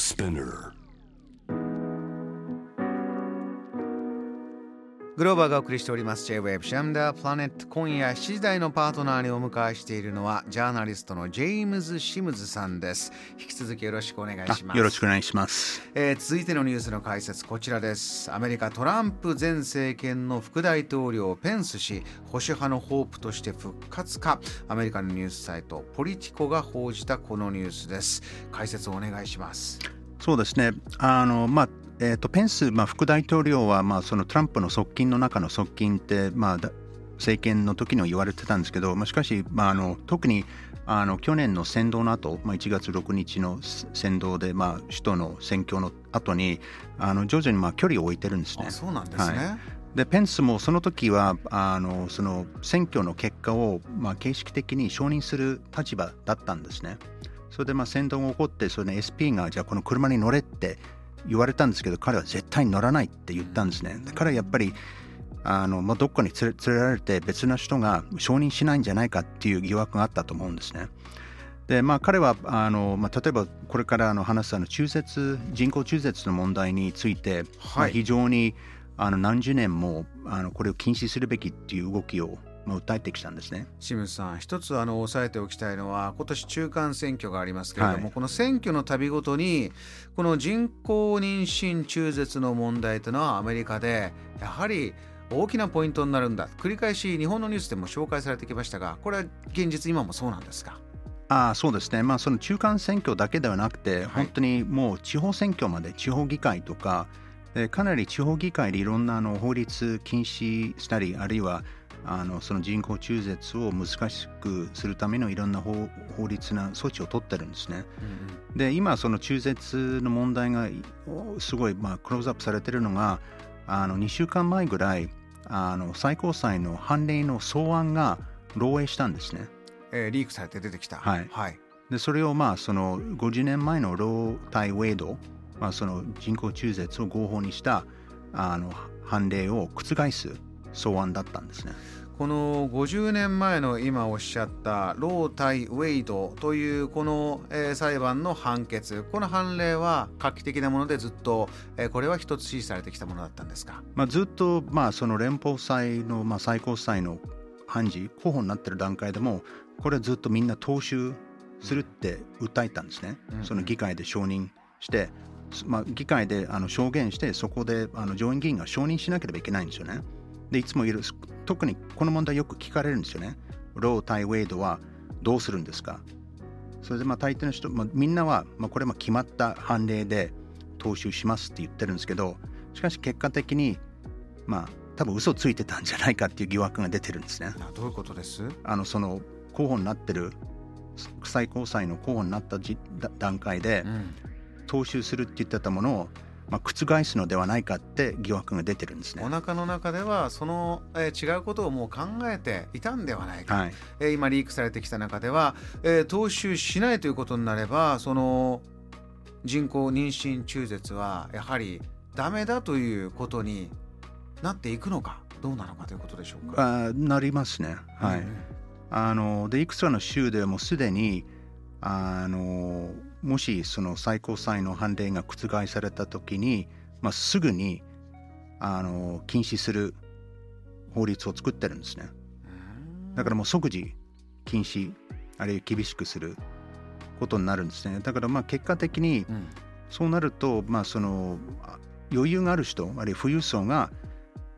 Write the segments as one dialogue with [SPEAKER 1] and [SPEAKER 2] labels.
[SPEAKER 1] Spinner.
[SPEAKER 2] グローバーがお送りしております。J-Wave シャムダープラネット今夜7時台のパートナーにお迎えしているのはジャーナリストのジェームズ・シムズさんです。引き続きよろしくお願いします。
[SPEAKER 3] よろしくお願いします。
[SPEAKER 2] えー続いてのニュースの解説こちらです。アメリカトランプ前政権の副大統領ペンス氏保守派のホープとして復活か。アメリカのニュースサイトポリティコが報じたこのニュースです。解説をお願いします。
[SPEAKER 3] そうですね。あのまあえー、とペンス、まあ、副大統領は、まあ、そのトランプの側近の中の側近って、まあ、だ政権の時には言われてたんですけど、まあ、しかし、まあ、あの特にあの去年の扇動の後、まあ1月6日の扇動で、まあ、首都の選挙の後にあの徐々にまあ距離を置いてるんですね
[SPEAKER 2] あ。そうなんですね、
[SPEAKER 3] はでペンスもその時はあのその選挙の結果を、まあ、形式的に承認する立場だったんですね。それでまあ先導が起こってそれで SP がじゃあこの車に乗れって言われたんですけど彼は絶対に乗らないって言ったんですね。で彼はやっぱりあの、まあ、どっかに連れ連れられて別な人が承認しないんじゃないかっていう疑惑があったと思うんですね。でまあ、彼はあの、まあ、例えばこれからあの話すあの中絶人工中絶の問題について、まあ
[SPEAKER 2] はい
[SPEAKER 3] 非常にあの何十年もあのこれを禁止するべきっていう動きを、まあ、訴えてきたんですね。
[SPEAKER 2] 清水さん一つあの押さえておきたいのは今年中間選挙がありますけれども、
[SPEAKER 3] はい。
[SPEAKER 2] この選挙の度ごとにこの人工妊娠中絶の問題というのはアメリカでやはり大きなポイントになるんだ。繰り返し日本のニュースでも紹介されてきましたがこれは現実今もそうなんですか？
[SPEAKER 3] ああそうですね、まあ、その中間選挙だけではなくて、本当にもう地方選挙まで地方議会とかでかなり地方議会でいろんなあの法律禁止したりあるいはあのその人工中絶を難しくするためのいろんな法法律な措置を取ってるんですね。で今その中絶の問題がおすごいまあクローズアップされてるのがあの2週間前ぐらいあの最高裁の判例の草案が漏洩したんですね。
[SPEAKER 2] えーリークされて出てきた
[SPEAKER 3] はい
[SPEAKER 2] はい、
[SPEAKER 3] でそれをまあその50年前のロー対ウェイド、まあ、その人工中絶を合法にしたあの判例を覆す草案だったんですね。
[SPEAKER 2] この50年前の今おっしゃったロー対ウェイドというこの、えー裁判の判決この判例は画期的なものでずっと、えーこれは一つ支持されてきたものだったんですか？
[SPEAKER 3] まあ、ずっとまあその連邦裁のまあ最高裁の判事候補になってる段階でもこれはずっとみんな踏襲するって訴えたんですね。
[SPEAKER 2] うん
[SPEAKER 3] その議会で承認して、まあ、議会であの証言してそこであの上院議員が承認しなければいけないんですよね。でいつもいる特にこの問題よく聞かれるんですよね。ロー対ウェイドはどうするんですか？それでまあ大抵の人、まあ、みんなは、まあ、これはまあ決まった判例で踏襲しますって言ってるんですけどしかし結果的にまあ多分嘘ついてたんじゃないかっていう疑惑が出てるんですね。
[SPEAKER 2] あどういうことです？
[SPEAKER 3] あのその候補になってる最高裁の候補になった段階で
[SPEAKER 2] うん
[SPEAKER 3] 踏襲するって言ってたものを、まあ、覆すのではないかって疑惑が出てるんですね
[SPEAKER 2] お。腹の中ではその、えー違うことをもう考えていたんではないか、
[SPEAKER 3] はい、
[SPEAKER 2] えー今リークされてきた中では、えー踏襲しないということになればその人工妊娠中絶はやはりダメだということになっていくのか？どうなのかということでしょうか？
[SPEAKER 3] あなりますね。はい
[SPEAKER 2] うん
[SPEAKER 3] あのでいくつかの州でもうすでにあのもしその最高裁の判例が覆された時に、まあ、すぐにあの禁止する法律を作ってるんですね。だからもう即時禁止あるいは厳しくすることになるんですね。だからまあ結果的に
[SPEAKER 2] うん
[SPEAKER 3] そうなると、まあ、そのあ余裕がある人あるいは富裕層が、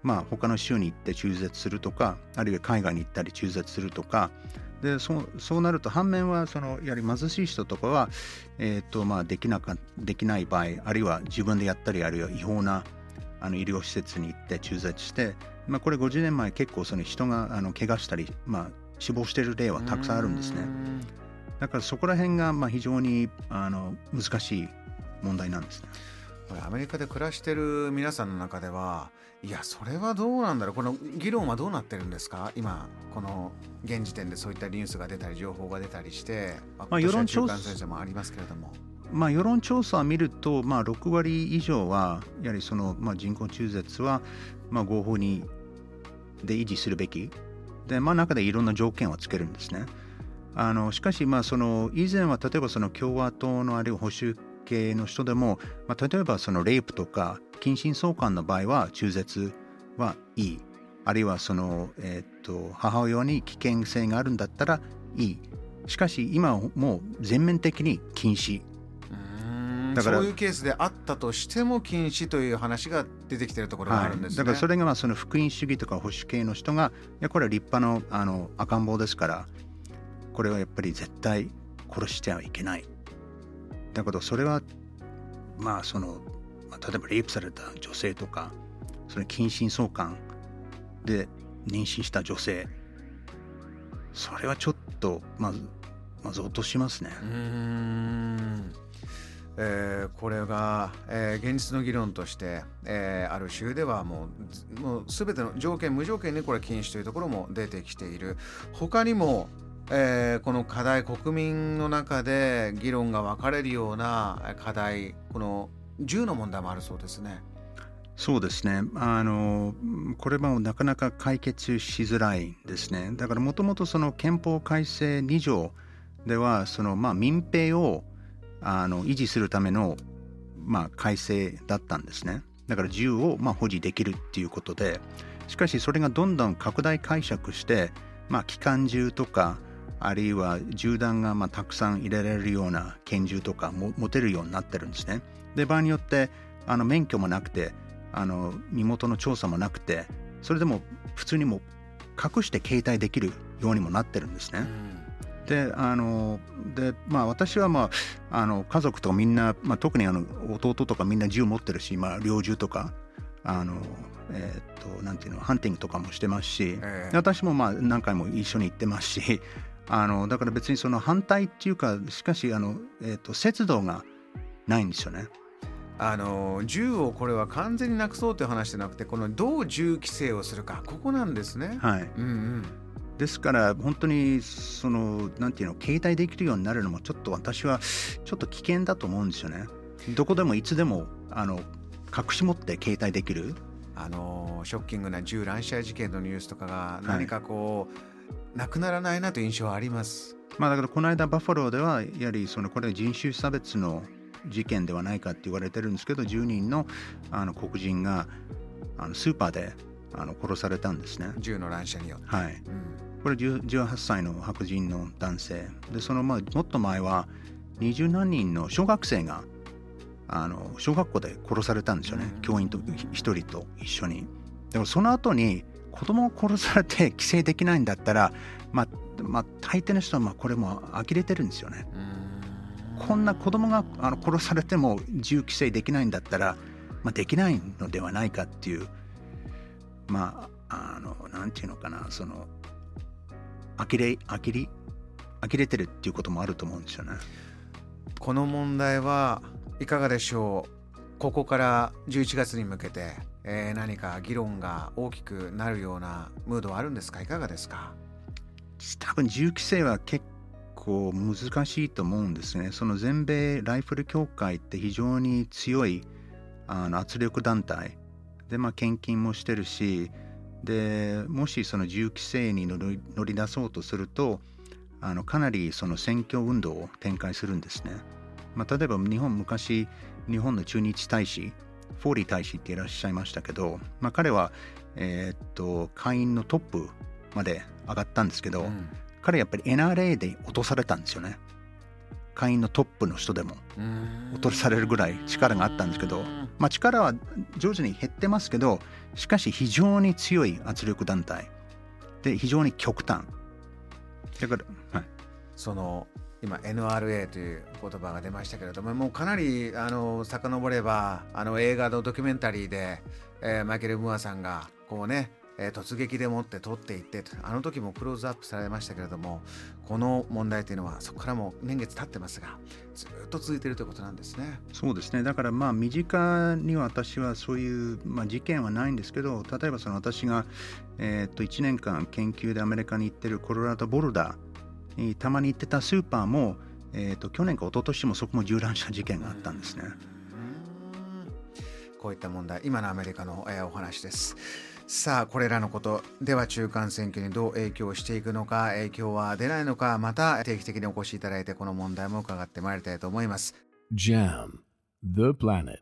[SPEAKER 3] まあ、他の州に行って中絶するとかあるいは海外に行ったり中絶するとかでそうそうなると反面はそのやはり貧しい人とかは、えーとまあ、できなかできない場合あるいは自分でやったりあるいは違法なあの医療施設に行って中絶して、まあ、これ50年前結構その人があの怪我したり、まあ、死亡している例はたくさんあるんですね。
[SPEAKER 2] うん
[SPEAKER 3] だからそこら辺がまあ非常にあの難しい問題なんですね。
[SPEAKER 2] これアメリカで暮らしてる皆さんの中ではいやそれはどうなんだろうこの議論はどうなってるんですか？今この現時点でそういったニュースが出たり情報が出たりして、ま
[SPEAKER 3] まあ世論調査
[SPEAKER 2] もありますけれども。
[SPEAKER 3] まあ、世論調査を見ると、まあ、6割以上はやはりその、まあ、人工中絶は、まあ、合法にで維持するべきで、まあ、中でいろんな条件をつけるんですね。あのしかし、まあ、その以前は例えばその共和党のあるいは保守系の人でも、まあ、例えばそのレイプとか近親相関の場合は中絶はいいあるいはその、えー、と母親に危険性があるんだったらいいしかし今もう全面的に禁止
[SPEAKER 2] だからそういうケースであったとしても禁止という話が出てきてるところがあるんです、ね。はい、
[SPEAKER 3] だからそれがまあその福音主義とか保守系の人がいやこれは立派のあの赤ん坊ですからこれはやっぱり絶対殺してはいけないだけどそれはまあその、まあ、例えばレイプされた女性とかその近親相関で妊娠した女性それはちょっとまずまず落としますね。
[SPEAKER 2] うんえー、これが、えー、現実の議論として、えー、ある州ではもうもう全ての条件無条件にこれ禁止というところも出てきている他にも、えー、この課題国民の中で議論が分かれるような課題この銃の問題もあるそうですね。
[SPEAKER 3] そうですねあのこれもなかなか解決しづらいですねだからもともとその憲法改正2条ではそのまあ民兵をあの維持するための、まあ、改正だったんですね。だから銃をまあ保持できるっていうことでしかしそれがどんどん拡大解釈して、まあ、機関銃とかあるいは銃弾がまあたくさん入れられるような拳銃とかも持てるようになってるんですね。で場合によってあの免許もなくてあの身元の調査もなくてそれでも普通にも隠して携帯できるようにもなってるんですね。うんであのでまあ私はまああの家族とかみんな、まあ、特にあの弟とかみんな銃持ってるし、まあ、猟銃とかあのえー、っとなんていうのハンティングとかもしてますし、えー、私もまあ何回も一緒に行ってますしあのだから別にその反対っていうかしかしあの、えー、っと節度がないんですよね。
[SPEAKER 2] あの銃をこれは完全になくそうという話じゃなくてこのどう銃規制をするかここなんですね。
[SPEAKER 3] はい、うんうんですから本当にそのなんていうの携帯できるようになるのもちょっと私はちょっと危険だと思うんですよね。どこでもいつでもあの隠し持って携帯できる。
[SPEAKER 2] あのショッキングな銃乱射事件のニュースとかが何かこう、はい、なくならないなという印象はあります。
[SPEAKER 3] まあだからこの間バファローではやはりそのこれ人種差別の事件ではないかって言われてるんですけど10人のあの黒人があのスーパーであの殺されたんですね。
[SPEAKER 2] 銃の乱射によって。
[SPEAKER 3] はい。うんこれ18歳の白人の男性でそのまあもっと前は二十何人の小学生があの小学校で殺されたんですよね、うん、教員と一人と一緒に。でもその後に子供を殺されて規制できないんだったら、まあ、まあ、大抵の人はまあこれも呆れてるんですよね。こんな子供があの殺されても銃規制できないんだったら、まあ、できないのではないかっていうまああのなんていうのかなその呆れ呆れ呆れてるっていうこともあると思うんですよね。
[SPEAKER 2] この問題はいかがでしょう？ここから11月に向けて、えー、何か議論が大きくなるようなムードはあるんですか？いかがですか？
[SPEAKER 3] 多分銃規制は結構難しいと思うんですね。その全米ライフル協会って非常に強いあの圧力団体で、まあ、献金もしてるしでもしその銃規制に乗り乗り出そうとするとあのかなりその選挙運動を展開するんですね。まあ、例えば日本昔日本の駐日大使フォーリー大使っていらっしゃいましたけど、まあ、彼は、えー、っと会員のトップまで上がったんですけど、うん、彼やっぱり NRA で落とされたんですよね。会員のトップの人でも落とされるぐらい力があったんですけど、まあ、力は徐々に減ってますけどしかし非常に強い圧力団体で非常に極端。だから、はい、
[SPEAKER 2] その今 NRA という言葉が出ましたけれどももうかなりあの遡ればあの映画のドキュメンタリーで、えー、マイケル・ムーアさんがこうねえー、突撃でもって取っていってあの時もクローズアップされましたけれどもこの問題というのはそこからも年月経ってますがずっと続いているということなんですね。
[SPEAKER 3] そうですねだからまあ身近には私はそういう、まあ、事件はないんですけど例えばその私が、えー、っと1年間研究でアメリカに行ってるコロラドボルダーにたまに行ってたスーパーも、えー、っと去年か一昨年もそこも銃乱射事件があったんですね。
[SPEAKER 2] こういった問題今のアメリカの、えー、お話です。さあこれらのことでは中間選挙にどう影響していくのか影響は出ないのかまた定期的にお越しいただいてこの問題も伺ってまいりたいと思います
[SPEAKER 1] JAM the planet